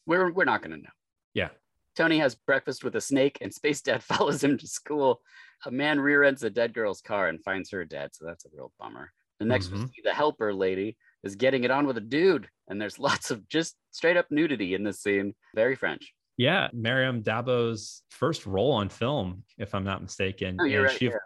We're we're not gonna know. Yeah. Tony has breakfast with a snake, and Space Dad follows him to school. A man rear ends a dead girl's car and finds her dead, so that's a real bummer. The next mm-hmm. we see the helper lady is getting it on with a dude, and there's lots of just straight up nudity in this scene. Very French. Yeah, Maryam d'Abo's first role on film, if I'm not mistaken. Oh, you're and right, she, yeah.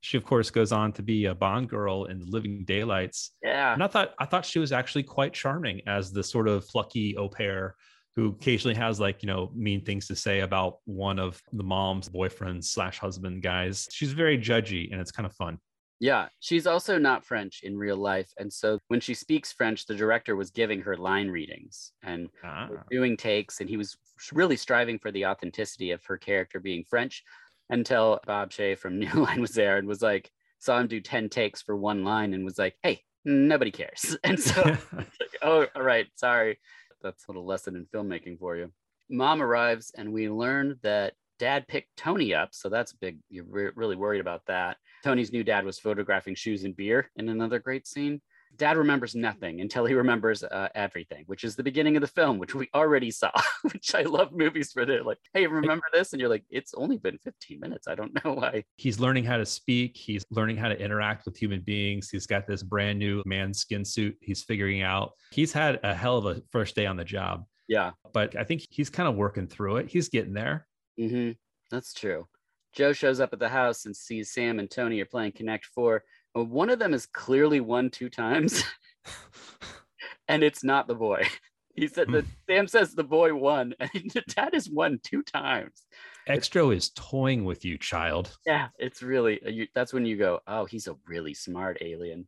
she of course goes on to be a Bond girl in The Living Daylights. Yeah. And I thought I thought she was actually quite charming as the sort of plucky au pair who occasionally has like you know mean things to say about one of the mom's boyfriend slash husband guys she's very judgy and it's kind of fun Yeah, she's also not French in real life. And so when she speaks French, the director was giving her line readings and ah. doing takes, and he was really striving for the authenticity of her character being French until Bob Shaye from New Line was there and was like, saw him do 10 takes for one line and was like, hey, nobody cares. And so, like, oh, all right, sorry. That's a little lesson in filmmaking for you. Mom arrives, and we learn that dad picked Tony up. So that's big. You're re- really worried about that. Tony's new dad was photographing shoes and beer in another great scene. Dad remembers nothing until he remembers uh, everything, which is the beginning of the film, which we already saw. which I love movies for. They're like, "Hey, remember this?" And you're like, "It's only been 15 minutes. I don't know why." he's learning how to speak he's learning how to interact with human beings he's got this brand new man skin suit he's figuring out he's had a hell of a first day on the job Yeah, but i think he's kind of working through it he's getting there hmm that's true. Joe shows up at the house and sees Sam and Tony are playing Connect Four. Uh, One of them is clearly won two times, and it's not the boy. He said that Sam says the boy won, and the dad has won two times. Xtro is toying with you child Yeah, it's really uh, you, that's when you go, oh, he's a really smart alien,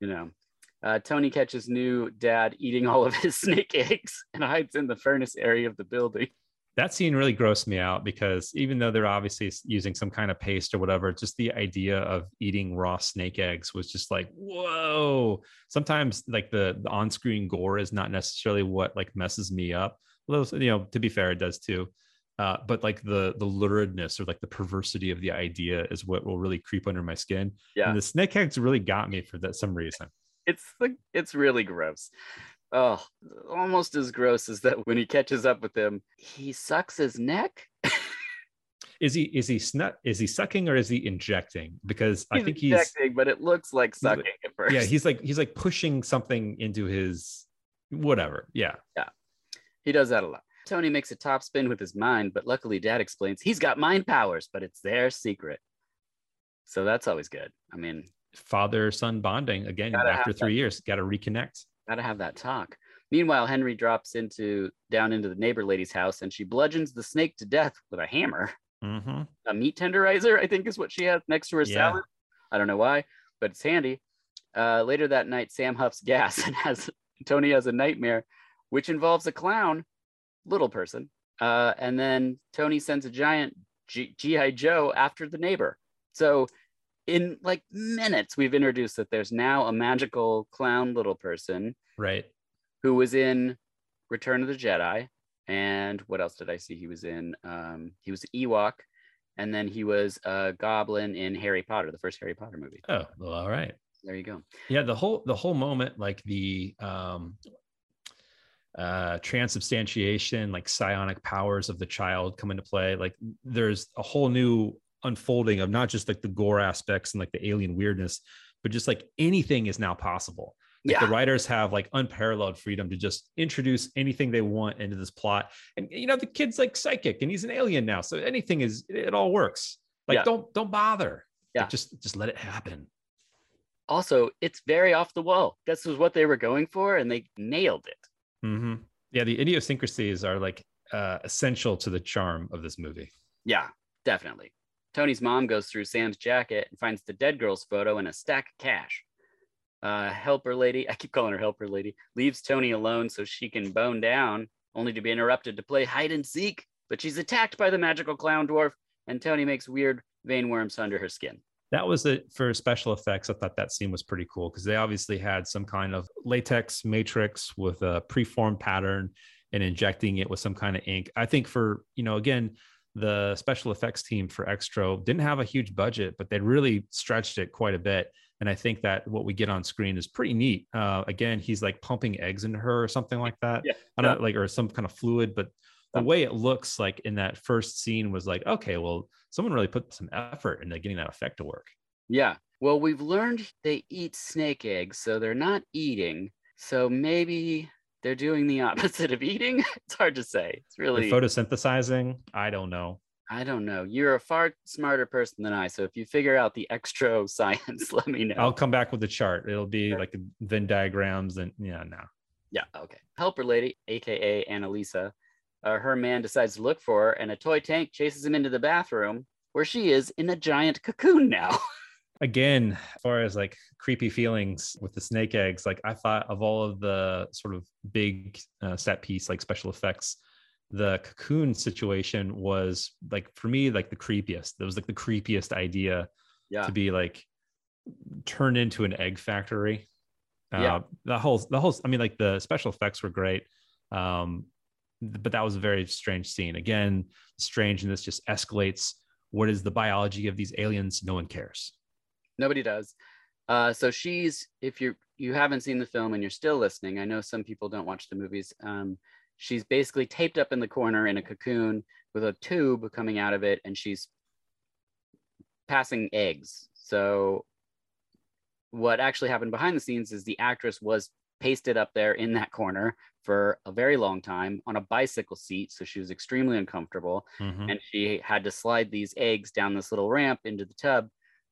you know. Uh, Tony catches new dad eating all of his snake eggs and hides in the furnace area of the building. That scene really grossed me out because even though they're obviously using some kind of paste or whatever, just the idea of eating raw snake eggs was just like, whoa. Sometimes like the, the on-screen gore is not necessarily what like messes me up. Although, you know, to be fair, it does too. Uh, but like the the luridness or like the perversity of the idea is what will really creep under my skin. Yeah. And the snake eggs really got me for that some reason. It's like it's really gross. Oh, almost as gross as that when he catches up with him, he sucks his neck. Is he is he snut is he sucking or is he injecting? Because I He's think he's injecting, but it looks like sucking at first. yeah he's like he's like pushing something into his whatever yeah Yeah. He does that a lot. Tony makes a top spin with his mind, but luckily Dad explains he's got mind powers, but it's their secret. So that's always good. I mean, father son bonding again after three years got to reconnect gotta have that talk. Meanwhile, Henry drops into down into the neighbor lady's house and she bludgeons the snake to death with a hammer. hmm A meat tenderizer, I think, is what she has next to her Yeah. salad. I don't know why, but it's handy. Uh, later that night, Sam huffs gas and has Tony has a nightmare, which involves a clown, little person. Uh, and then Tony sends a giant G- GI Joe after the neighbor. So in like minutes, we've introduced that there's now a magical clown little person right who was in Return of the Jedi. And what else did I see? He was in, um, he was Ewok. And then he was a goblin in Harry Potter, the first Harry Potter movie. oh well all right There you go. yeah the whole the whole moment like the um uh transubstantiation like psionic powers of the child come into play like there's a whole new unfolding of not just like the gore aspects and like the alien weirdness but just like anything is now possible like Yeah. the writers have like unparalleled freedom to just introduce anything they want into this plot and you know the kid's like psychic and he's an alien now so anything is it all works like Yeah. don't don't bother Like, Yeah. just just let it happen Also, it's very off the wall. This was what they were going for, and they nailed it. hmm Yeah, the idiosyncrasies are like uh, essential to the charm of this movie. Yeah, definitely. Tony's mom goes through Sam's jacket and finds the dead girl's photo and a stack of cash. Uh, helper lady, I keep calling her helper lady, leaves Tony alone so she can bone down, only to be interrupted to play hide and seek. But she's attacked by the magical clown dwarf, and Tony makes weird vein worms under her skin. That was it for special effects. I thought that scene was pretty cool because they obviously had some kind of latex matrix with a preformed pattern and injecting it with some kind of ink. I think for, you know, again, the special effects team for Xtro didn't have a huge budget, but they really stretched it quite a bit. And I think that what we get on screen is pretty neat. Uh, again, he's like pumping eggs into her or something like that. Yeah, I don't like, or some kind of fluid, but the way it looks like in that first scene was like, okay, well, someone really put some effort into getting that effect to work. Yeah. Well, we've learned they eat snake eggs, so they're not eating. So maybe they're doing the opposite of eating. It's hard to say. It's They're really, photosynthesizing. I don't know. I don't know. You're a far smarter person than I. So if you figure out the Xtro science, let me know. I'll come back with the chart. It'll be Sure. like Venn diagrams and yeah, no. Yeah, okay. Helper lady, aka Annalisa, uh, her man decides to look for her, and a toy tank chases him into the bathroom where she is in a giant cocoon now. Again, as far as like creepy feelings with the snake eggs, like I thought of all of the sort of big uh, set piece, like special effects, the cocoon situation was like for me like the creepiest. That was like the creepiest idea yeah. to be like turned into an egg factory. Yeah. Uh, the whole the whole I mean like the special effects were great. Um, but that was a very strange scene. Again, strangeness just escalates. What is the biology of these aliens? No one cares. Nobody does. Uh, so she's if you you haven't seen the film and you're still listening, I know some people don't watch the movies. Um, she's basically taped up in the corner in a cocoon with a tube coming out of it, and she's passing eggs. So what actually happened behind the scenes is the actress was pasted up there in that corner for a very long time on a bicycle seat. So she was extremely uncomfortable. Mhm. And she had to slide these eggs down this little ramp into the tub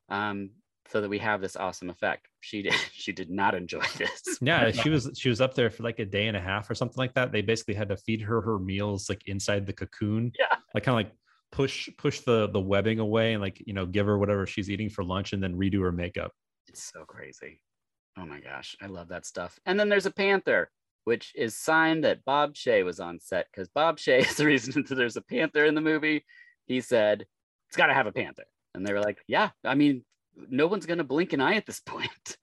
um, so that we have this awesome effect. She did, she did not enjoy this. Yeah, she was she was up there for like a day and a half or something like that. They basically had to feed her her meals like inside the cocoon. Yeah. Like kind of like push push the the webbing away and like you know give her whatever she's eating for lunch and then redo her makeup. It's so crazy. Oh my gosh, I love that stuff. And then there's a panther, which is sign that Bob Shaye was on set because Bob Shaye is the reason that there's a panther in the movie. He said it's got to have a panther, and they were like, "Yeah, I mean, no one's gonna blink an eye at this point."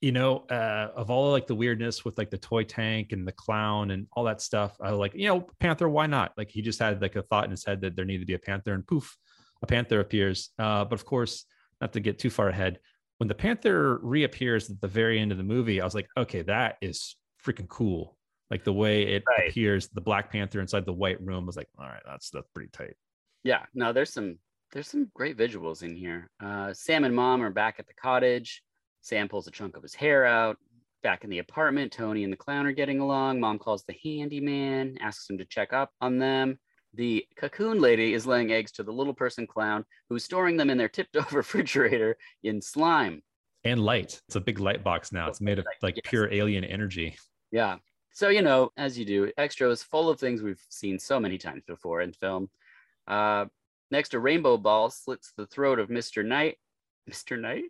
you know, uh, of all like the weirdness with like the toy tank and the clown and all that stuff, I was like, you know, Panther, why not? Like he just had like a thought in his head that there needed to be a Panther, and poof, a Panther appears. Uh, but of course, not to get too far ahead, when the Panther reappears at the very end of the movie, I was like, okay, that is freaking cool. Like the way it Right. appears, the Black Panther inside the white room I was like, all right, that's that's pretty tight. Yeah, no, there's some there's some great visuals in here. Uh, Sam and Mom are back at the cottage. Sam pulls a chunk of his hair out. Back in the apartment, Tony and the clown are getting along. Mom calls the handyman, asks him to check up on them. The cocoon lady is laying eggs to the little person clown who's storing them in their tipped over refrigerator in slime. And light. It's a big light box now. It's made of like Yes. pure alien energy. Yeah. So, you know, as you do, Xtro is full of things we've seen so many times before in film. Uh, next, a rainbow ball slits the throat of Mr. Knight. Mr. Knight?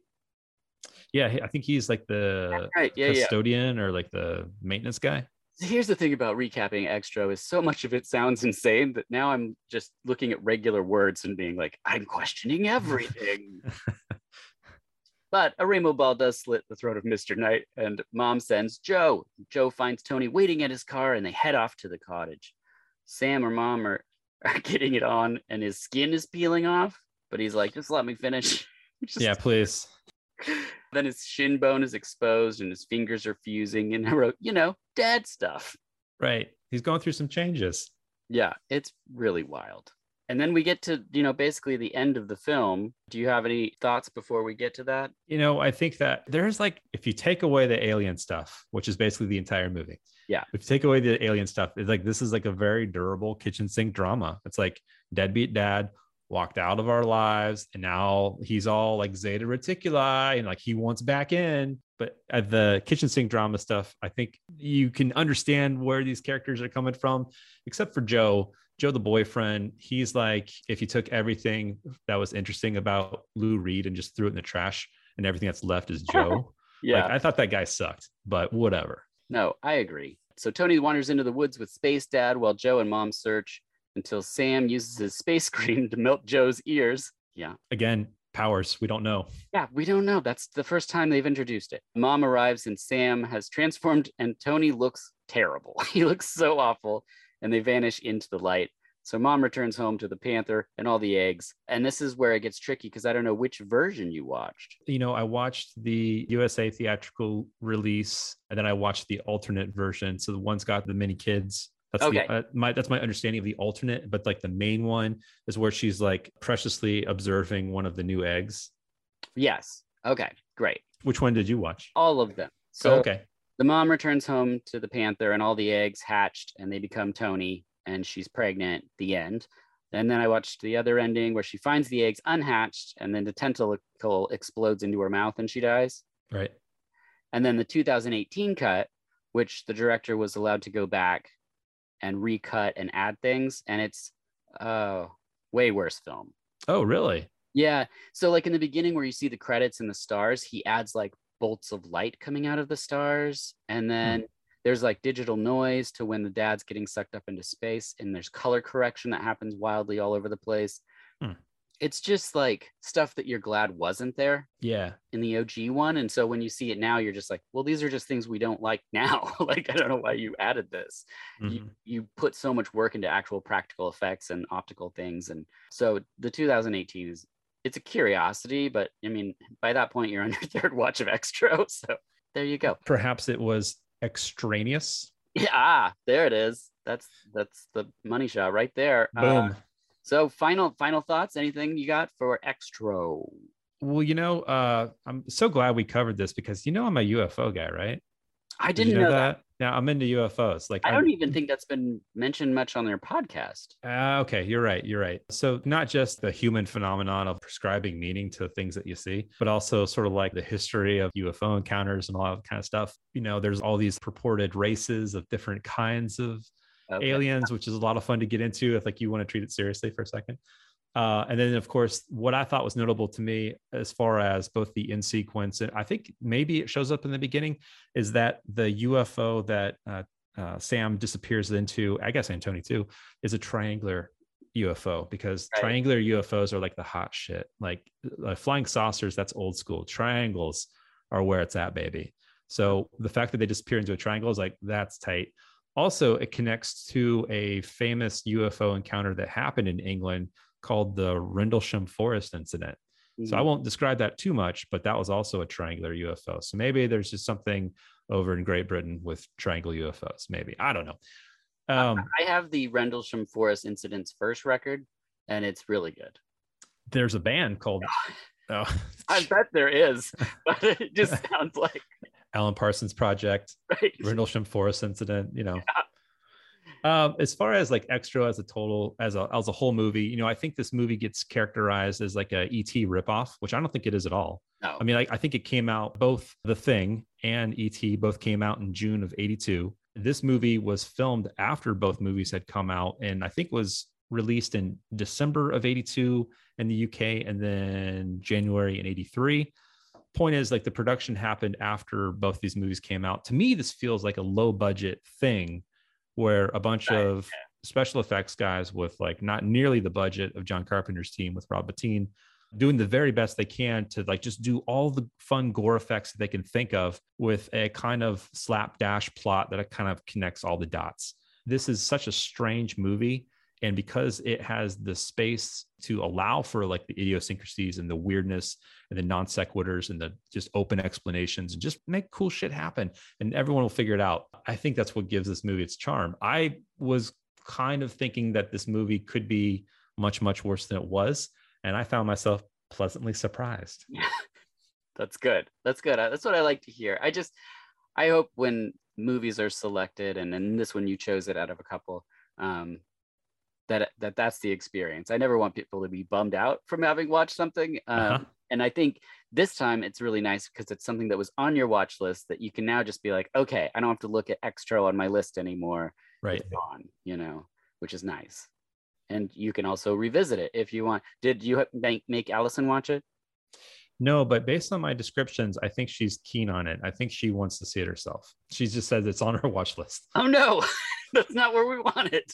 Yeah, I think he's like the Right. Yeah, yeah. custodian or like the maintenance guy. Here's the thing about recapping Xtro is so much of it sounds insane that now I'm just looking at regular words and being like, I'm questioning everything. but a rainbow ball does slit the throat of Mr. Knight, and mom sends Joe. Joe finds Tony waiting at his car and they head off to the cottage. Sam or mom are getting it on and his skin is peeling off, but he's like, just let me finish. Just- yeah, please. Then his shin bone is exposed and his fingers are fusing, and I wrote, you know, dad stuff. Right. He's going through some changes. Yeah, it's really wild. And then we get to, you know, basically the end of the film. Do you have any thoughts before we get to that? You know, I think that there's like, if you take away the alien stuff, which is basically the entire movie. Yeah. If you take away the alien stuff, it's like this is like a very durable kitchen sink drama. It's like deadbeat dad walked out of our lives and now he's all like zeta reticuli and like he wants back in. But at the kitchen sink drama stuff, I think you can understand where these characters are coming from, except for Joe. Joe, the boyfriend, he's like, if you took everything that was interesting about Lou Reed and just threw it in the trash, and everything that's left is Joe. Yeah. Like, I thought that guy sucked, but whatever. No, I agree. So Tony wanders into the woods with Space Dad while Joe and Mom search until Sam uses his space cream to melt Joe's ears. Yeah. Again, powers, we don't know. Yeah, we don't know. That's the first time they've introduced it. Mom arrives and Sam has transformed, and Tony looks terrible. he looks so awful, and they vanish into the light. So mom returns home to the panther and all the eggs. And this is where it gets tricky because I don't know which version you watched. You know, I watched the USA theatrical release, and then I watched the alternate version. So the one's got the mini kids. That's Okay. the, uh, my that's my understanding of the alternate, but like the main one is where she's like preciously observing one of the new eggs. Yes. Okay, great. Which one did you watch? All of them. So oh, okay. the mom returns home to the panther and all the eggs hatched and they become Tony and she's pregnant. The end. And then I watched the other ending where she finds the eggs unhatched and then the tentacle explodes into her mouth and she dies. Right. And then the 2018 cut, which the director was allowed to go back and recut and add things, and it's uh way worse film. Oh, really? Yeah. So like in the beginning where you see the credits and the stars, he adds like bolts of light coming out of the stars. And then there's like digital noise to when the dad's getting sucked up into space. And there's color correction that happens wildly all over the place. Hmm. It's just like stuff that you're glad wasn't there Yeah. in the OG one. And so when you see it now, you're just like, well, these are just things we don't like now. like, I don't know why you added this you, Mhm. you put so much work into actual practical effects and optical things and so the 2018 is it's a curiosity but i mean by that point you're on your third watch of Xtro so there you go Perhaps it was extraneous. yeah ah, there it is that's that's the money shot right there Uh, Boom. so final final thoughts anything you got for Xtro well, you know, uh, I'm so glad we covered this because you know I'm a UFO guy, right? i Did didn't you know, that. Now I'm into UFOs. Like i I'm- don't even think that's been mentioned much on their podcast Ah, okay, you're right. You're right. So not just the human phenomenon of prescribing meaning to things that you see, but also sort of like the history of UFO encounters and all that kind of stuff. You know, there's all these purported races of different kinds of Okay. aliens, which is a lot of fun to get into if like you want to treat it seriously for a second. Uh, and then, of course, what I thought was notable to me, as far as both the in sequence, and I think maybe it shows up in the beginning, is that the UFO that uh, uh, Sam disappears into, I guess Antony too, is a triangular UFO because Right. triangular UFOs are like the hot shit. Like uh, flying saucers, that's old school. Triangles are where it's at, baby. So the fact that they disappear into a triangle is like that's tight. Also, it connects to a famous UFO encounter that happened in England called the Rendlesham Forest incident. So I Mhm. won't describe that too much, but that was also a triangular UFO. So maybe there's just something over in Great Britain with triangle UFOs. Maybe I don't know. Um, i have the rendlesham forest incident's first record and it's really good there's a band called oh, I bet there is, but it just sounds like Alan Parsons Project, right. Rendlesham Forest incident. You know, um, as far as like Xtro as a total as a as a whole movie, you know, I think this movie gets characterized as like a ET ripoff, which I don't think it is at all. No. I mean, I, I think it came out both The Thing and ET both came out in June of '82. This movie was filmed after both movies had come out, and I think was released in December of '82 in the UK, and then January in '83. Point is, like the production happened after both these movies came out. To me, this feels like a low budget thing, where a bunch Right, of special effects guys with like not nearly the budget of John Carpenter's team with Rob Bottin doing the very best they can to like just do all the fun gore effects that they can think of with a kind of slapdash plot that kind of connects all the dots. This is such a strange movie. And because it has the space to allow for like the idiosyncrasies and the weirdness and the non sequiturs and the just open explanations and just make cool shit happen and everyone will figure it out. I think that's what gives this movie its charm. I was kind of thinking that this movie could be much, much worse than it was. And I found myself pleasantly surprised. That's good. That's good. That's what I like to hear. I just, I hope when movies are selected, and in this one you chose it out of a couple, um, that that that's the experience. I never want people to be bummed out from having watched something. Um, Uh-huh. And I think this time it's really nice because it's something that was on your watch list that you can now just be like, okay, I don't have to look at Xtro on my list anymore. Right. It's gone, you know, which is nice. And you can also revisit it if you want. Did you make, make Allison watch it? No, but based on my descriptions, I think she's keen on it. I think she wants to see it herself. She just says it's on her watch list. Oh no, that's not where we want it.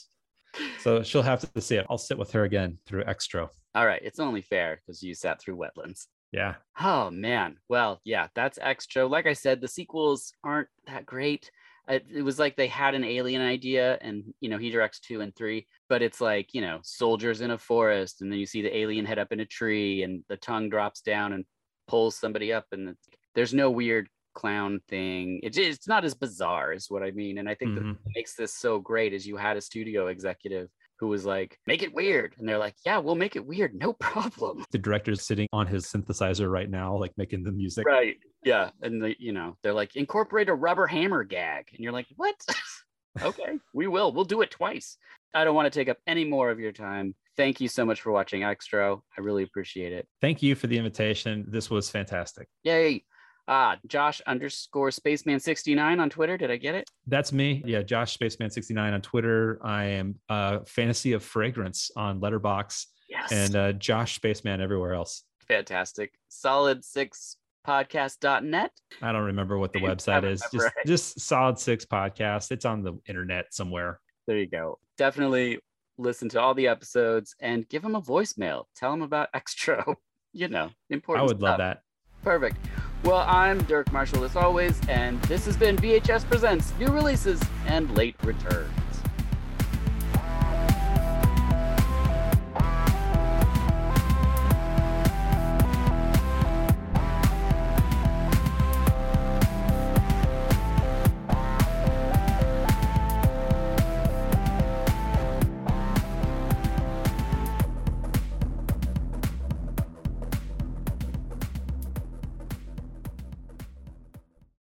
So she'll have to see it. I'll sit with her again through Xtro. All right, it's only fair because you sat through wetlands. Yeah. Oh man, well, yeah, that's Xtro. Like I said, the sequels aren't that great. It, it was like they had an alien idea, and you know he directs two and three, but it's like you know soldiers in a forest, and then you see the alien head up in a tree, and the tongue drops down and pulls somebody up, and it's, there's no weird clown thing. It's it's not as bizarre, is what I mean. And I think that Mhm. what makes this so great is you had a studio executive who was like, make it weird, and they're like, yeah, we'll make it weird, no problem. The director's sitting on his synthesizer right now, like making the music. Right. Yeah. And the, you know, they're like, incorporate a rubber hammer gag. And you're like, what? okay, we will. We'll do it twice. I don't want to take up any more of your time. Thank you so much for watching Xtro. I really appreciate it. Thank you for the invitation. This was fantastic. Yay. Ah, Josh underscore spaceman69 on Twitter. Did I get it? That's me. Yeah, Josh Spaceman69 on Twitter. I am uh, Fantasy of Fragrance on Letterboxd Yes. and uh, Josh Spaceman everywhere else. fantastic. Solid six podcast.net. I don't remember what the website is. Just just Solid Six Podcast. It's on the internet somewhere. There you go. Definitely listen to all the episodes and give them a voicemail. Tell them about Xtro. you know, important. I would love that. Perfect. Well, I'm Dirk Marshall as always, and this has been VHS Presents New Releases and Late Returns.